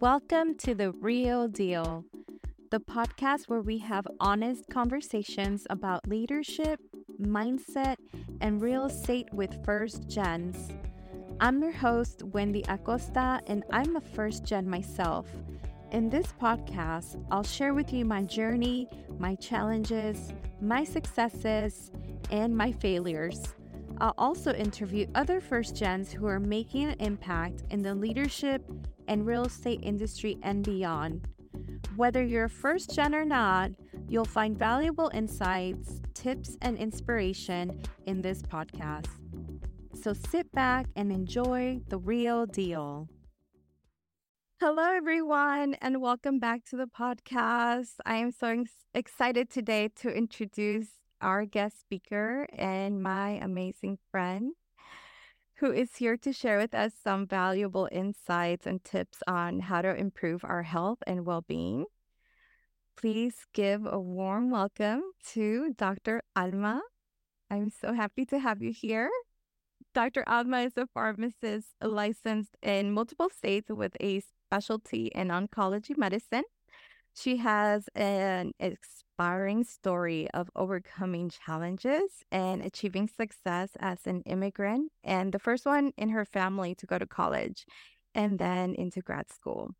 Welcome to The Real Deal, the podcast where we have honest conversations about leadership, mindset, and real estate with first gens. I'm your host, Wendy Acosta, and I'm a first gen myself. In this podcast, I'll share with you my journey, my challenges, my successes, and my failures. I'll also interview other first gens who are making an impact in the leadership and real estate industry and beyond. Whether you're first gen or not, you'll find valuable insights, tips, and inspiration in this podcast. So sit back and enjoy the real deal. Hello, everyone, and welcome back to the podcast. I am so excited today to introduce our guest speaker and my amazing friend who is here to share with us some valuable insights and tips on how to improve our health and well being. Please give a warm welcome to Dr. Alma. I'm so happy to have you here. Dr. Alma is a pharmacist licensed in multiple states with a specialty in oncology medicine. She has an inspiring story of overcoming challenges and achieving success as an immigrant, and the first one in her family to go to college and then into grad school.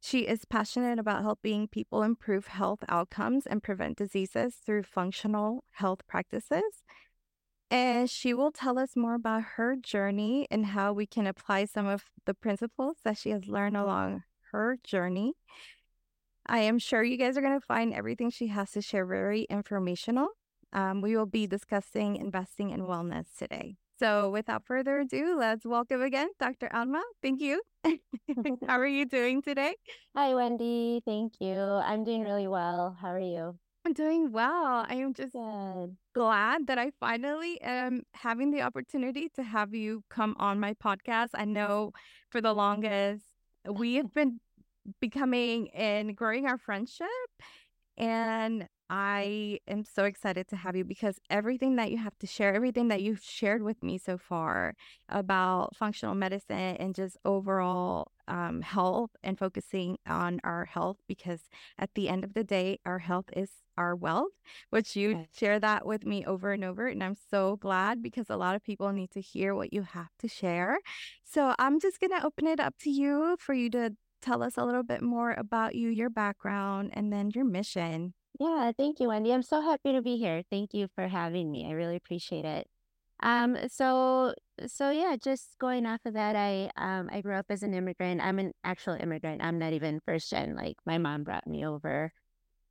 She is passionate about helping people improve health outcomes and prevent diseases through functional health practices. And she will tell us more about her journey and how we can apply some of the principles that she has learned along her journey I am sure you guys are going to find everything she has to share very informational. Um, we will be discussing investing in wellness today. So, without further ado, let's welcome again Dr. Alma. Thank you. How are you doing today? Hi, Wendy. Thank you. I'm doing really well. How are you? I'm doing well. I am just Good. glad that I finally am having the opportunity to have you come on my podcast. I know for the longest we have been becoming and growing our friendship. And I am so excited to have you because everything that you have to share, everything that you've shared with me so far about functional medicine and just overall um, health and focusing on our health, because at the end of the day, our health is our wealth, which you share that with me over and over. And I'm so glad because a lot of people need to hear what you have to share. So I'm just going to open it up to you for you to tell us a little bit more about you, your background, and then your mission. Yeah, thank you, Wendy. I'm so happy to be here. Thank you for having me. I really appreciate it. Um, so so yeah, just going off of that, I um I grew up as an immigrant. I'm an actual immigrant. I'm not even first gen. Like my mom brought me over.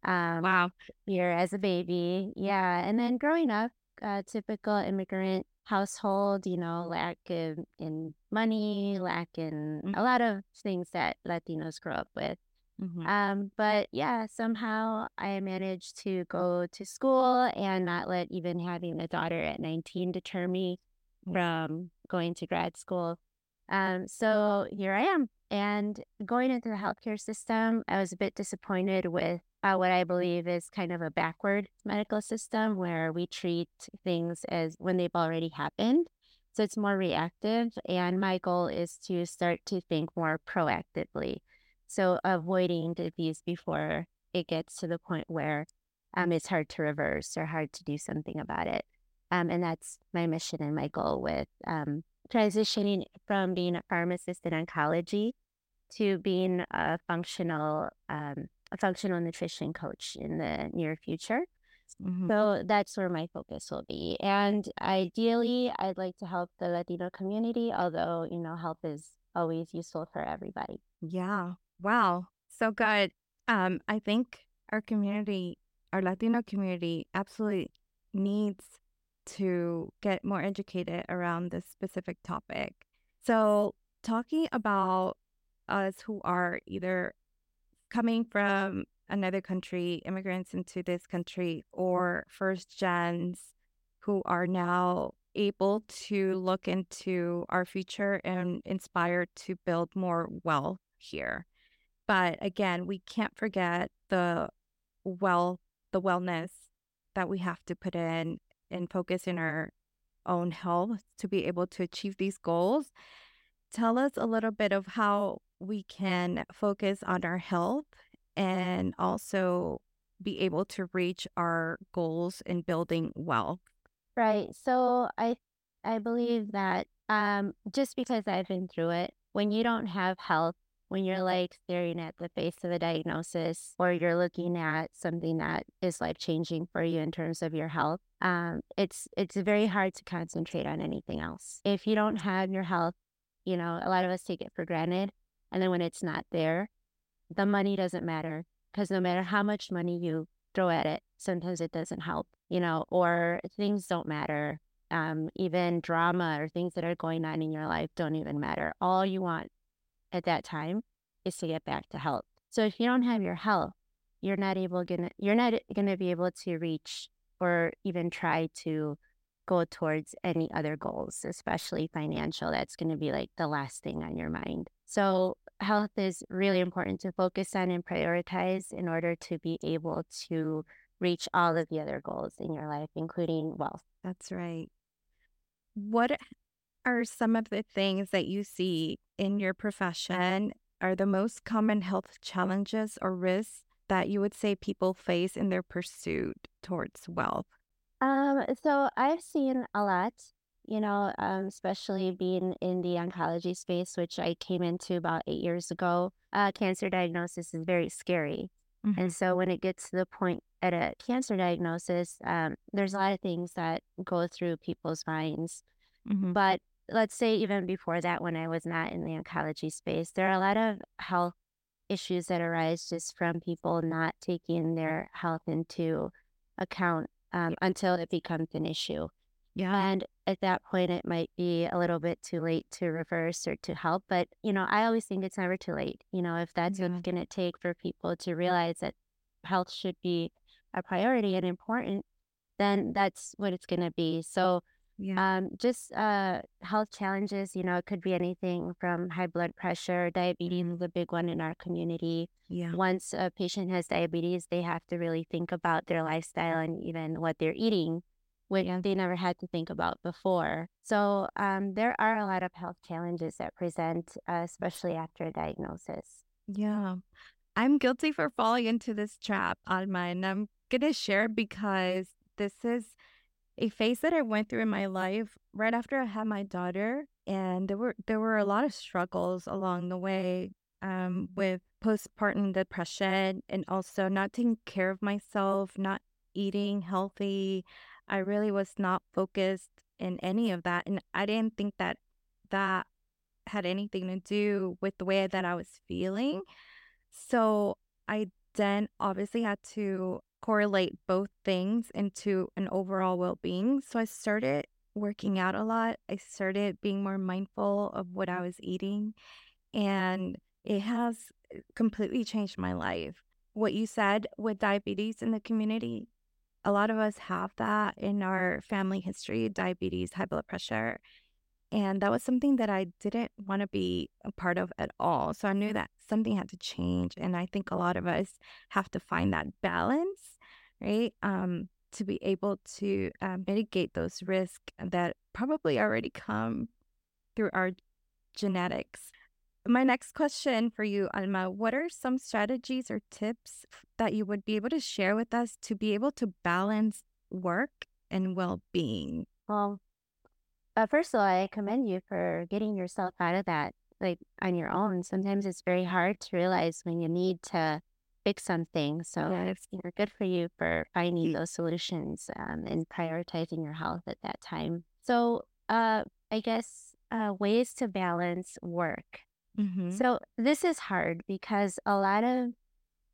Um, wow. Here as a baby, yeah. And then growing up, uh, typical immigrant household, you know, lack in, in money, lack in mm-hmm. a lot of things that Latinos grow up with. Mm-hmm. Um, but yeah, somehow I managed to go to school and not let even having a daughter at 19 deter me from going to grad school. Um, so here I am. And going into the healthcare system, I was a bit disappointed with uh, what I believe is kind of a backward medical system where we treat things as when they've already happened. So it's more reactive. And my goal is to start to think more proactively. So avoiding disease before it gets to the point where um, it's hard to reverse or hard to do something about it. Um, and that's my mission and my goal with um, transitioning from being a pharmacist in oncology to being a functional um, a functional nutrition coach in the near future. Mm-hmm. So that's where my focus will be. And ideally, I'd like to help the Latino community, although, you know, help is always useful for everybody. Yeah. Wow. So good. Um, I think our community, our Latino community, absolutely needs to get more educated around this specific topic. So, talking about us who are either coming from another country, immigrants into this country, or first gens who are now able to look into our future and inspired to build more wealth here. But again, we can't forget the wealth, the wellness that we have to put in and focus in our own health to be able to achieve these goals. Tell us a little bit of how we can focus on our health and also be able to reach our goals in building wealth? Right. So I I believe that um just because I've been through it, when you don't have health, when you're like staring at the face of a diagnosis or you're looking at something that is life changing for you in terms of your health, um, it's it's very hard to concentrate on anything else. If you don't have your health, you know, a lot of us take it for granted. And then when it's not there, the money doesn't matter because no matter how much money you throw at it, sometimes it doesn't help, you know, or things don't matter. Um, even drama or things that are going on in your life don't even matter. All you want at that time is to get back to health. So if you don't have your health, you're not able gonna you're not gonna be able to reach or even try to go towards any other goals, especially financial. That's going to be like the last thing on your mind. So health is really important to focus on and prioritize in order to be able to reach all of the other goals in your life, including wealth. That's right. What are some of the things that you see in your profession are the most common health challenges or risks that you would say people face in their pursuit towards wealth? Um, so I've seen a lot you know, um, especially being in the oncology space, which I came into about eight years ago, uh, cancer diagnosis is very scary. Mm-hmm. And so when it gets to the point at a cancer diagnosis, um, there's a lot of things that go through people's minds. Mm-hmm. But let's say even before that, when I was not in the oncology space, there are a lot of health issues that arise just from people not taking their health into account um, until it becomes an issue. Yeah. And at that point, it might be a little bit too late to reverse or to help. But, you know, I always think it's never too late. You know, if that's yeah. what's going to take for people to realize that health should be a priority and important, then that's what it's going to be. So, yeah. Um, just uh, health challenges, you know, it could be anything from high blood pressure, diabetes is a big one in our community. Yeah. Once a patient has diabetes, they have to really think about their lifestyle and even what they're eating which yeah. they never had to think about before. So um, there are a lot of health challenges that present, uh, especially after a diagnosis. Yeah. I'm guilty for falling into this trap, Alma, and I'm going to share because this is a phase that I went through in my life right after I had my daughter. And there were there were a lot of struggles along the way um, with postpartum depression and also not taking care of myself, not eating healthy, I really was not focused in any of that. And I didn't think that that had anything to do with the way that I was feeling. So I then obviously had to correlate both things into an overall well being. So I started working out a lot. I started being more mindful of what I was eating. And it has eh, completely changed my life. What you said with diabetes in the community, a lot of us have that in our family history diabetes, high blood pressure. And that was something that I didn't want to be a part of at all. So I knew that something had to change. And I think a lot of us have to find that balance, right? Um, to be able to uh, mitigate those risks that probably already come through our genetics. My next question for you, Alma what are some strategies or tips that you would be able to share with us to be able to balance work and well being? Well, uh, first of all, I commend you for getting yourself out of that like on your own. Sometimes it's very hard to realize when you need to fix something. So yes. you know, good for you for finding those solutions um, and prioritizing your health at that time. So uh, I guess uh, ways to balance work Mm-hmm. So this is hard because a lot of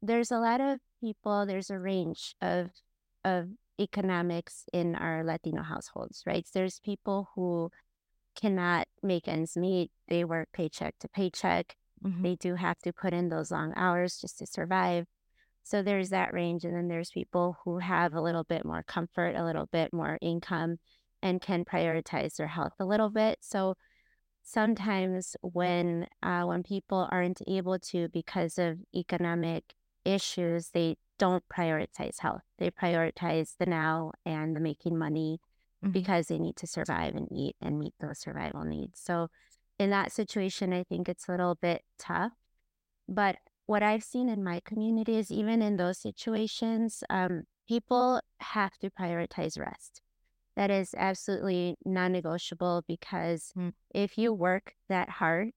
there's a lot of people, there's a range of of economics in our Latino households, right? There's people who cannot make ends meet. They work paycheck to paycheck. Mm-hmm. They do have to put in those long hours just to survive. So there's that range. And then there's people who have a little bit more comfort, a little bit more income, and can prioritize their health a little bit. So sometimes when uh, when people aren't able to because of economic issues, they don't prioritize health. They prioritize the now and the making money mm-hmm. because they need to survive and eat and meet those survival needs. So in that situation, I think it's a little bit tough. But what I've seen in my community is even in those situations, um, people have to prioritize rest. That is absolutely non negotiable because mm. if you work that hard,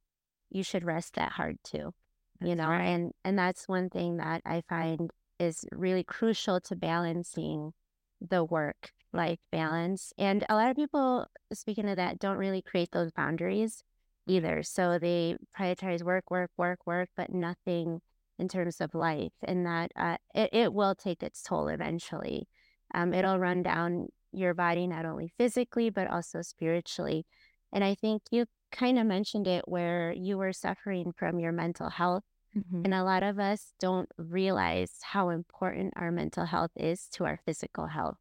you should rest that hard too. You know, right. and and that's one thing that I find is really crucial to balancing the work life balance. And a lot of people, speaking of that, don't really create those boundaries either. So they prioritize work, work, work, work, but nothing in terms of life. And that uh, it, it will take its toll eventually. Um, it'll run down your body, not only physically, but also spiritually. And I think you kind of mentioned it where you were suffering from your mental health. Mm-hmm. And a lot of us don't realize how important our mental health is to our physical health.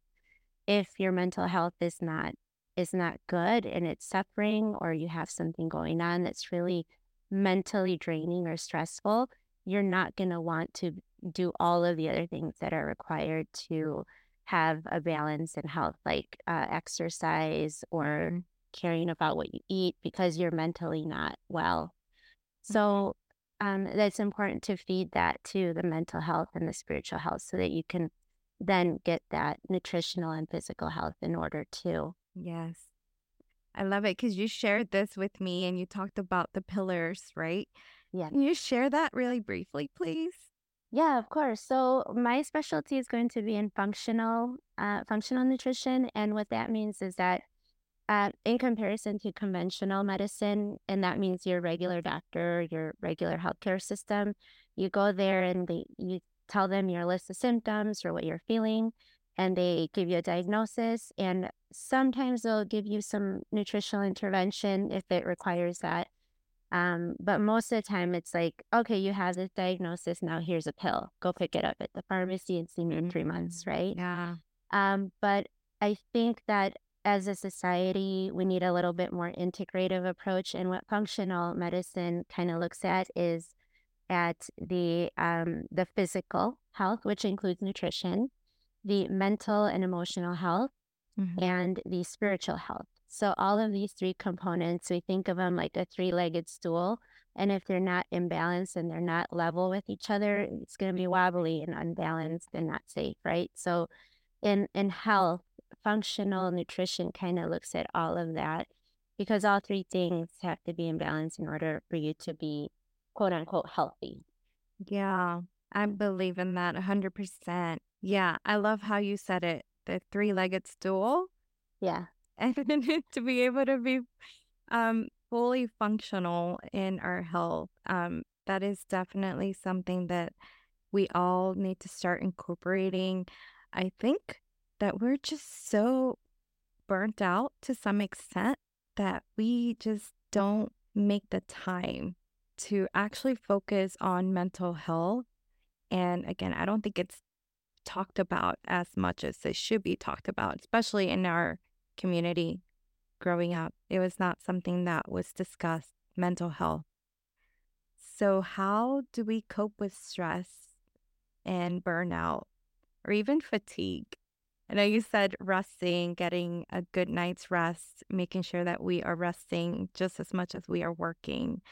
If your mental health is not is not good and it's suffering or you have something going on that's really mentally draining or stressful, you're not going to want to do all of the other things that are required to have a balance in health, like uh, exercise or mm-hmm. Caring about what you eat because you're mentally not well. Mm-hmm. So um, that's important to feed that to the mental health and the spiritual health so that you can then get that nutritional and physical health in order too. Yes. I love it because you shared this with me and you talked about the pillars, right? Yeah. Can you share that really briefly, please? Yeah, of course. So my specialty is going to be in functional, uh, functional nutrition, and what that means is that, uh, in comparison to conventional medicine, and that means your regular doctor, your regular healthcare system, you go there and they you tell them your list of symptoms or what you're feeling, and they give you a diagnosis. And sometimes they'll give you some nutritional intervention if it requires that. Um, but most of the time, it's like, okay, you have this diagnosis. Now here's a pill. Go pick it up at the pharmacy and see me in three months, mm-hmm. right? Yeah. Um, but I think that as a society, we need a little bit more integrative approach. And what functional medicine kind of looks at is at the um, the physical health, which includes nutrition, the mental and emotional health, mm-hmm. and the spiritual health. So all of these three components, we think of them like a three-legged stool. And if they're not in balance and they're not level with each other, it's going to be wobbly and unbalanced and not safe, right? So in in health, functional nutrition kind of looks at all of that because all three things have to be in balance in order for you to be quote unquote healthy. Yeah, I believe in that 100%. Yeah, I love how you said it the three legged stool. Yeah. And to be able to be um, fully functional in our health, um, that is definitely something that we all need to start incorporating. I think that we're just so burnt out to some extent that we just don't make the time to actually focus on mental health. And again, I don't think it's talked about as much as it should be talked about, especially in our community growing up. It was not something that was discussed, mental health. So, how do we cope with stress and burnout or even fatigue? I know you said resting, getting a good night's rest, making sure that we are resting just as much as we are working.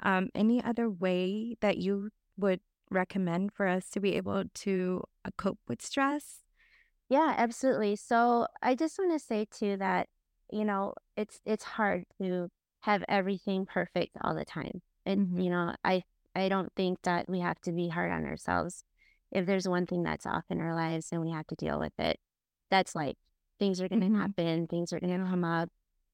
Um, any other way that you would recommend for us to be able to uh, cope with stress? Yeah, absolutely. So I just want to say too that you know it's it's hard to have everything perfect all the time, and mm-hmm. you know I I don't think that we have to be hard on ourselves. If there's one thing that's off in our lives and we have to deal with it, that's like things are going to mm-hmm. happen, things are going to come up.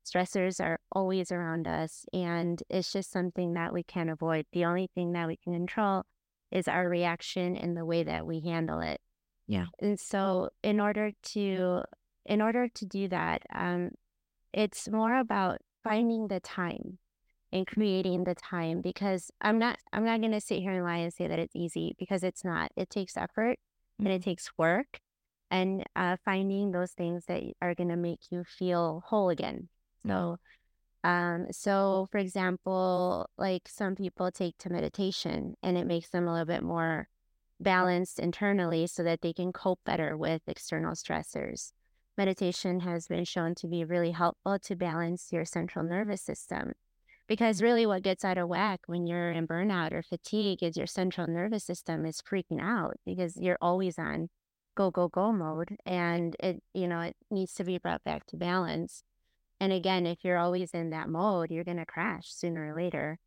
Stressors are always around us, and it's just something that we can't avoid. The only thing that we can control is our reaction and the way that we handle it. Yeah. And so in order to in order to do that, um, it's more about finding the time and creating the time because I'm not I'm not gonna sit here and lie and say that it's easy because it's not. It takes effort mm-hmm. and it mm-hmm. takes work and uh, finding those things that are gonna make you feel whole again. So um, so for example, like some people take to meditation and it makes them a little bit more balanced internally so that they can cope better with external stressors. Meditation has been shown to be really helpful to balance your central nervous system. Because really, what gets out of whack when you're in burnout or fatigue is your central nervous system is freaking out because you're always on go, go, go mode. And it, you know, it needs to be brought back to balance. And again, if you're always in that mode, you're going to crash sooner or later.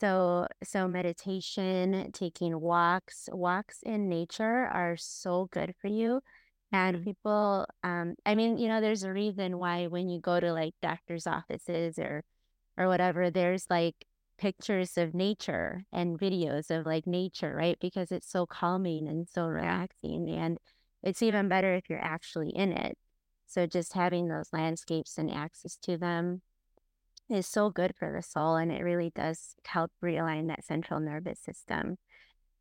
So, so meditation, taking walks, walks in nature are so good for you. And Mhm. people, um, I mean, you know, there's a reason why when you go to like doctor's offices or or whatever, there's like pictures of nature and videos of like nature, right? Because it's so calming and so relaxing. And it's even better if you're actually in it. So just having those landscapes and access to them is so good for the soul. And it really does help realign that central nervous system.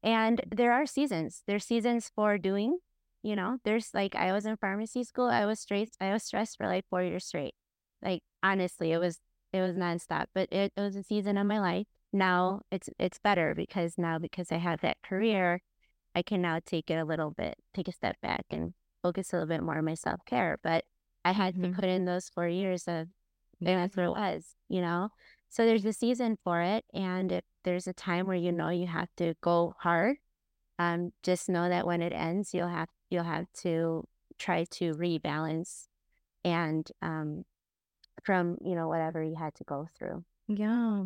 And there are seasons. There's seasons for doing, you know, there's like I was in pharmacy school. I was straight I was stressed for like four years straight. Like honestly, it was it was nonstop. But it, it was a season of my life. Now it's it's better because now because I have that career, I can now take it a little bit, take a step back and focus a little bit more on my self care. But I had to Mhm. put in those four years of and that's what it was, you know? So there's a season for it. And if there's a time where you know you have to go hard, um, just know that when it ends, you'll have you'll have to try to rebalance and um from, you know, whatever you had to go through. Yeah,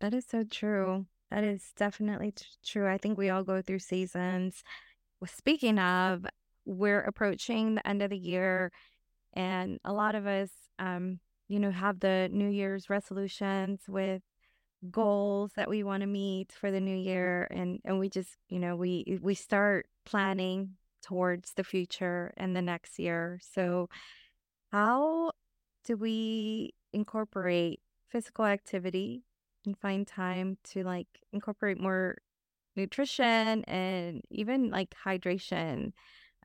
that is so true. That is definitely t- true. I think we all go through seasons. Well, Speaking of, we're approaching the end of the year, and a lot of us, um, you know, have the New Year's resolutions with goals that we want to meet for the new year, and and we just, you know, we we start planning towards the future and the next year. So, how do we incorporate physical activity and find time to like incorporate more nutrition and even like hydration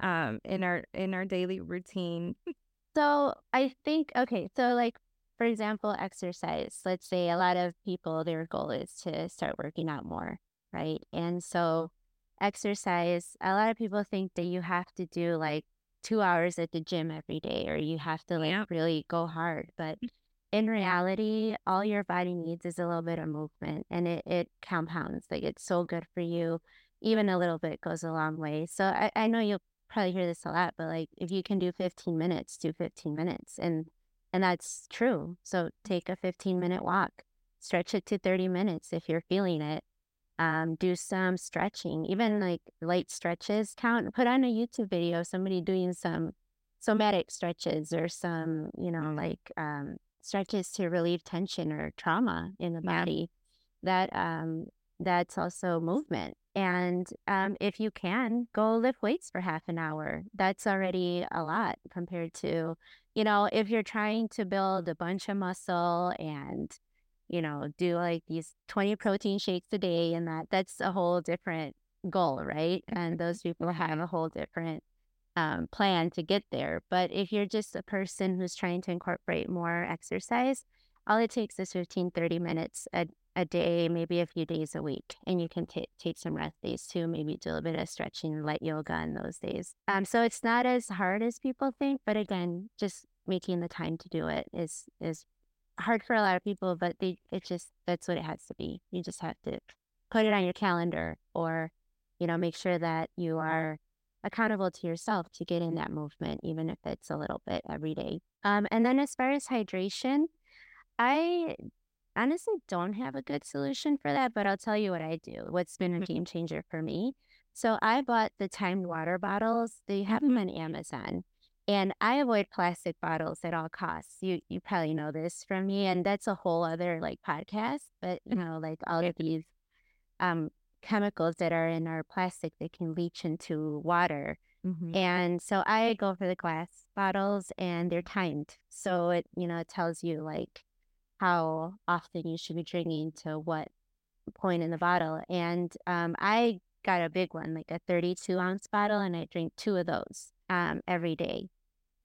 um in our in our daily routine? So I think okay, so like for example, exercise. Let's say a lot of people their goal is to start working out more, right? And so exercise, a lot of people think that you have to do like 2 hours at the gym every day or you have to like really go hard, but in reality, all your body needs is a little bit of movement and it it compounds. Like it's so good for you. Even a little bit goes a long way. So I, I know you'll probably hear this a lot, but like if you can do 15 minutes, do 15 minutes. And and that's true. So take a 15 minute walk, stretch it to 30 minutes if you're feeling it. Um, do some stretching, even like light stretches count. Put on a YouTube video of somebody doing some somatic stretches or some, you know, like um, stretches to relieve tension or trauma in the Yeah. body. That um, that's also movement. And um, if you can, go lift weights for half an hour. That's already a lot compared to, you know, if you're trying to build a bunch of muscle and, you know, do like these 20 protein shakes a day and that, that's a whole different goal, right? And those people have a whole different um, plan to get there. But if you're just a person who's trying to incorporate more exercise, all it takes is 15, 30 minutes a, a day, maybe a few days a week. And you can ta take some rest days too, maybe do a bit of stretching, light yoga on those days. Um, so it's not as hard as people think, but again, just making the time to do it is is hard for a lot of people, but they it just that's what it has to be. You just have to put it on your calendar or, you know, make sure that you are accountable to yourself to get in that movement, even if it's a little bit every day. Um, and then as far as hydration, I honestly don't have a good solution for that, but I'll tell you what I do. What's been a Mhm. game changer for me. So I bought the timed water bottles. They have them on Amazon. And I avoid plastic bottles at all costs. You you probably know this from me, and that's a whole other like podcast. But you know, like all of these um chemicals that are in our plastic that can leach into water. Mhm. And so I go for the glass bottles and they're timed. So it, you know, it tells you like how often you should be drinking to what point in the bottle. And um, I got a big one, like a 32 ounce bottle, and I drink two of those um, every day.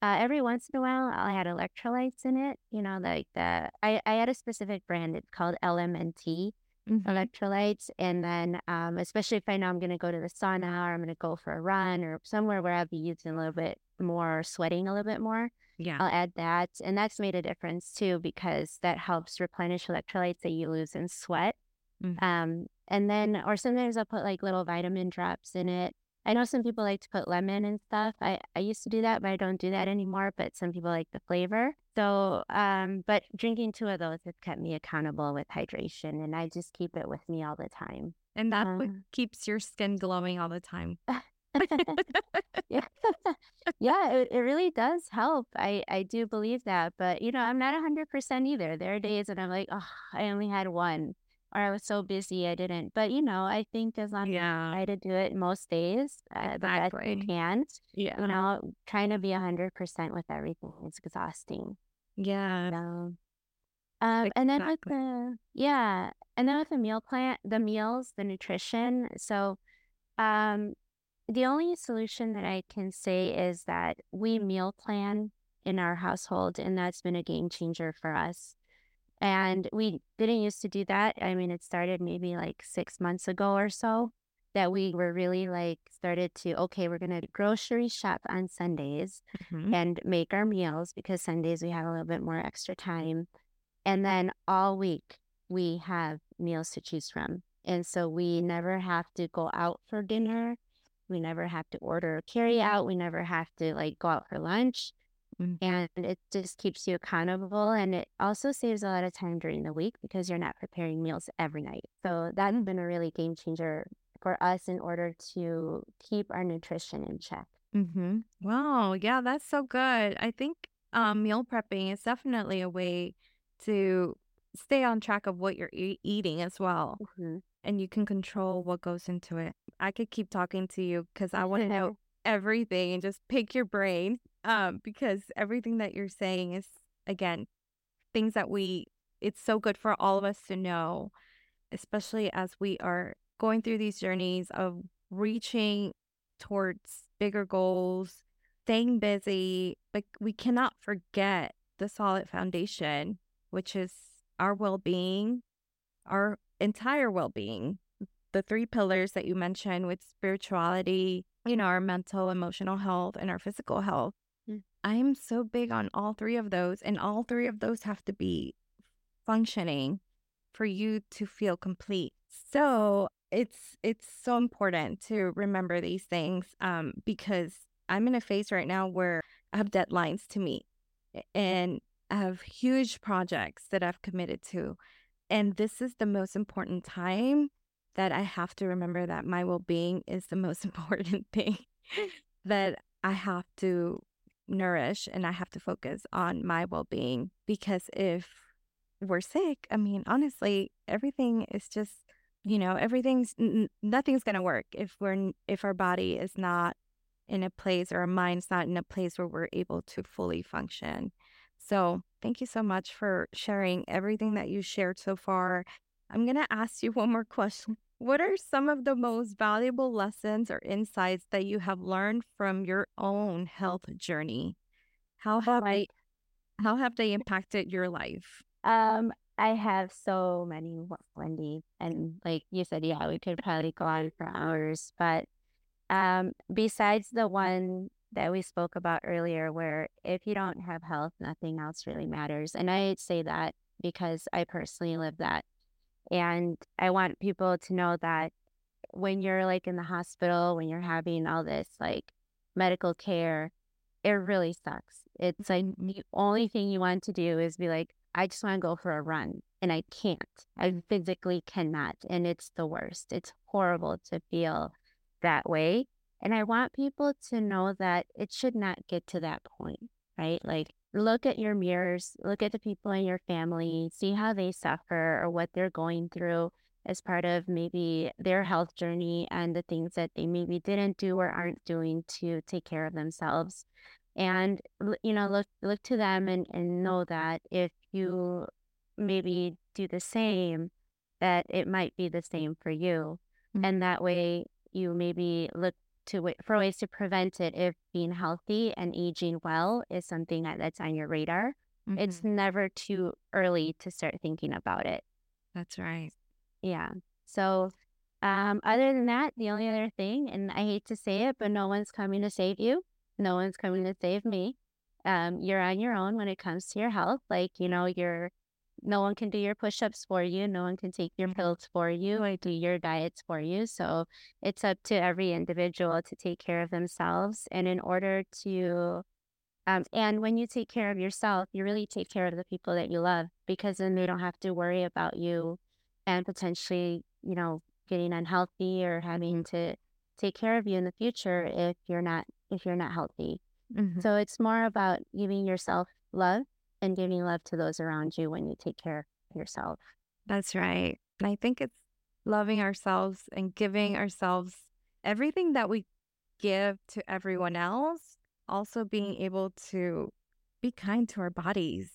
Uh, every once in a while, I'll add electrolytes in it. You know, like the I, I had a specific brand. It's called LMNT Mhm. electrolytes. And then, um, especially if I know I'm going to go to the sauna or I'm going to go for a run or somewhere where I'll be using a little bit more, sweating a little bit more, Yeah. I'll add that. And that's made a difference too because that helps replenish electrolytes that you lose in sweat. Mhm. Um, and then, or sometimes I'll put like little vitamin drops in it. I know some people like to put lemon and stuff. I, I used to do that, but I don't do that anymore. But some people like the flavor. So, um, but drinking two of those has kept me accountable with hydration, and I just keep it with me all the time. And that's what Uh, keeps your skin glowing all the time. yeah, yeah, it, it really does help. I I do believe that, but you know, I'm not a hundred percent either. There are days that I'm like, oh, I only had one, or I was so busy I didn't. But you know, I think as long as I try to do it most days, uh, the best you Exactly. can. Yeah. You know, trying to be a hundred percent with everything is exhausting. Yeah. So, um, and then with Exactly. the yeah, and then with the meal plan, the meals, the nutrition. So, um, the only solution that I can say is that we meal plan in our household, and that's been a game changer for us. And we didn't used to do that. I mean, it started maybe like six months ago or so that we were really like started to, okay, we're going to grocery shop on Sundays Mhm. and make our meals because Sundays we have a little bit more extra time. And then all week we have meals to choose from. And so we never have to go out for dinner. We never have to order carry out. We never have to like go out for lunch. Mm. And it just keeps you accountable. And it also saves a lot of time during the week because you're not preparing meals every night. So that's been a really game changer for us in order to keep our nutrition in check. Mm-hmm. Wow. Yeah, that's so good. I think um, meal prepping is definitely a way to stay on track of what you're e- eating as well. Mhm. And you can control what goes into it. I could keep talking to you because I want to know everything and just pick your brain um, because everything that you're saying is, again, things that we, it's so good for all of us to know, especially as we are going through these journeys of reaching towards bigger goals, staying busy, but we cannot forget the solid foundation, which is our well being, our entire well being. The three pillars that you mentioned with spirituality, you know, our mental, emotional health, and our physical health. Mm. I am so big on all three of those, and all three of those have to be functioning for you to feel complete. So it's it's so important to remember these things um, because I'm in a phase right now where I have deadlines to meet and I have huge projects that I've committed to. And this is the most important time that I have to remember that my well being is the most important thing that I have to nourish and I have to focus on my well being because if we're sick, I mean, honestly, everything is just, you know, everything's n- nothing's gonna work if we're if our body is not in a place or our mind's not in a place where we're able to fully function. So, thank you so much for sharing everything that you shared so far. I'm gonna ask you one more question. What are some of the most valuable lessons or insights that you have learned from your own health journey? How have they how have they impacted your life? Um, I have so many, Wendy, and like you said, yeah, we could probably go on for hours. But um, besides the one that we spoke about earlier, where if you don't have health, nothing else really matters. And I say that because I personally live that. And I want people to know that when you're like in the hospital, when you're having all this like medical care, it really sucks. It's like the only thing you want to do is be like, I just want to go for a run. And I can't. I physically cannot. And it's the worst. It's horrible to feel that way. And I want people to know that it should not get to that point, right? Like, look at your mirrors, look at the people in your family, see how they suffer or what they're going through as part of maybe their health journey and the things that they maybe didn't do or aren't doing to take care of themselves and you know look look to them and and know that if you maybe do the same that it might be the same for you Mm. and that way you maybe look to wa- for ways to prevent it if being healthy and aging well is something that, that's on your radar it's Mhm. never too early to start thinking about it that's right. yeah. So, um, other than that, the only other thing, and I hate to say it, but no one's coming to save you. No one's coming to save me. Um, you're on your own when it comes to your health. Like, you know, you're no one can do your push-ups for you no one can take your Mm-hmm. pills for you or do your diets for you so it's up to every individual to take care of themselves and in order to um, and when you take care of yourself you really take care of the people that you love because then they don't have to worry about you and potentially you know getting unhealthy or having to take care of you in the future if you're not if you're not healthy Mhm. so it's more about giving yourself love and giving love to those around you when you take care of yourself. That's right. And I think it's loving ourselves and giving ourselves everything that we give to everyone else, also being able to be kind to our bodies.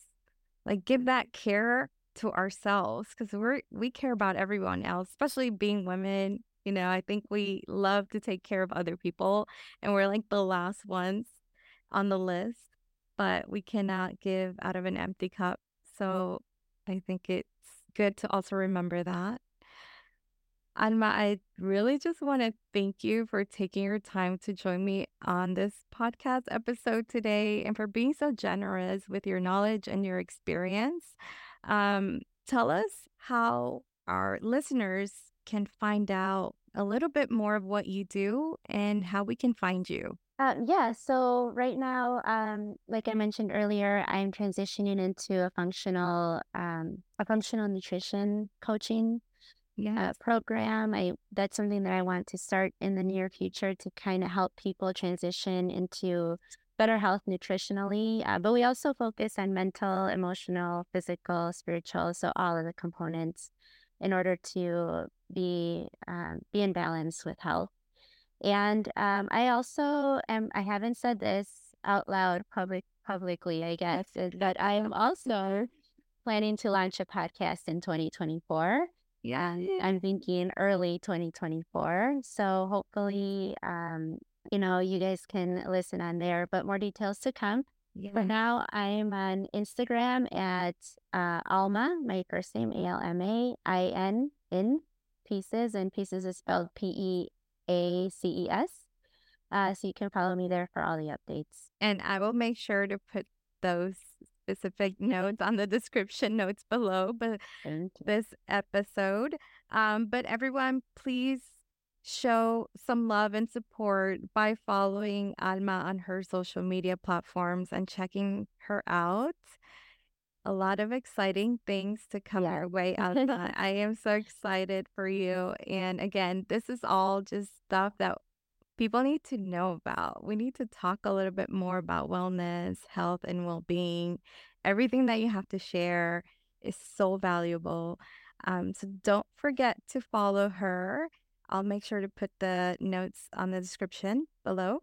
Like give that care to ourselves because we're we care about everyone else, especially being women. You know, I think we love to take care of other people and we're like the last ones on the list, but we cannot give out of an empty cup. So I think it's good to also remember that. Alma, I really just want to thank you for taking your time to join me on this podcast episode today and for being so generous with your knowledge and your experience. Um, tell us how our listeners can find out a little bit more of what you do and how we can find you. Uh, yeah, so right now, um, like I mentioned earlier, I'm transitioning into a functional, um, a functional nutrition coaching uh, Yes. program. I that's something that I want to start in the near future to kind of help people transition into better health nutritionally. Uh, but we also focus on mental, emotional, physical, spiritual, so all of the components in order to be um, be in balance with health. And um, I also am. I haven't said this out loud, public publicly, I guess, that I am also planning to launch a podcast in 2024. Yeah. I'm thinking early 2024. So hopefully, um, you know, you guys can listen on there, but more details to come. For now, I'm on Instagram at uh, Alma, my first name, A L M A I N, in peaces, and peaces is spelled P E A C E S. Uh, so you can follow me there for all the updates. And I will make sure to put those specific notes on the description notes below. But this episode. Um, but everyone, please show some love and support by following Alma on her social media platforms and checking her out. A lot of exciting things to come Yeah. your way, Alma. I am so excited for you. And again, this is all just stuff that people need to know about. We need to talk a little bit more about wellness, health, and well being. Everything that you have to share is so valuable. Um, so don't forget to follow her. I'll make sure to put the notes on the description below.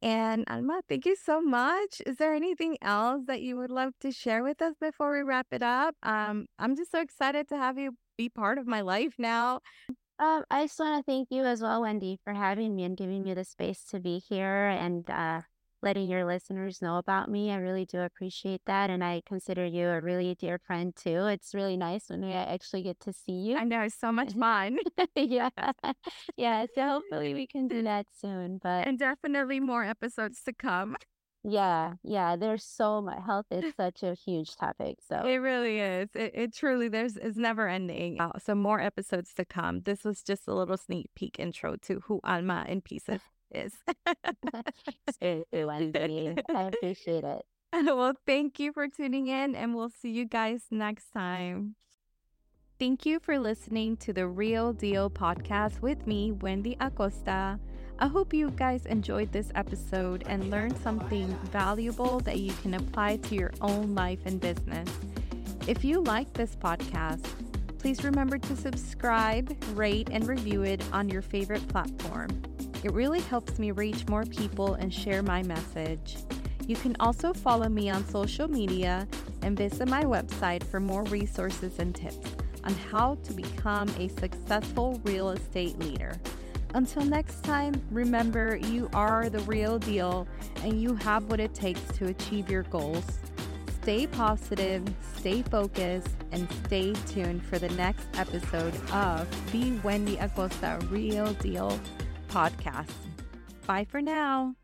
And Alma, thank you so much. Is there anything else that you would love to share with us before we wrap it up? Um, I'm just so excited to have you be part of my life now. Um, I just want to thank you as well, Wendy, for having me and giving me the space to be here and uh, letting your listeners know about me. I really do appreciate that. And I consider you a really dear friend too. It's really nice when I actually get to see you. I know it's so much fun. yeah. Yeah. So hopefully we can do that soon. But and definitely more episodes to come. yeah, yeah, there's so much health is such a huge topic. So It really is. It, it truly there's is never ending. Uh, so more episodes to come. This was just a little sneak peek intro to who Alma in peaces is. Thank you, Wendy. I appreciate it. well, thank you for tuning in, and we'll see you guys next time. Thank you for listening to the Real Deal podcast with me, Wendy Acosta. I hope you guys enjoyed this episode and learned something valuable that you can apply to your own life and business. If you like this podcast, please remember to subscribe, rate, and review it on your favorite platform. It really helps me reach more people and share my message. You can also follow me on social media and visit my website for more resources and tips on how to become a successful real estate leader. Until next time, remember you are the real deal and you have what it takes to achieve your goals. Stay positive, stay focused, and stay tuned for the next episode of the Wendy Acosta Real Deal podcast. Bye for now.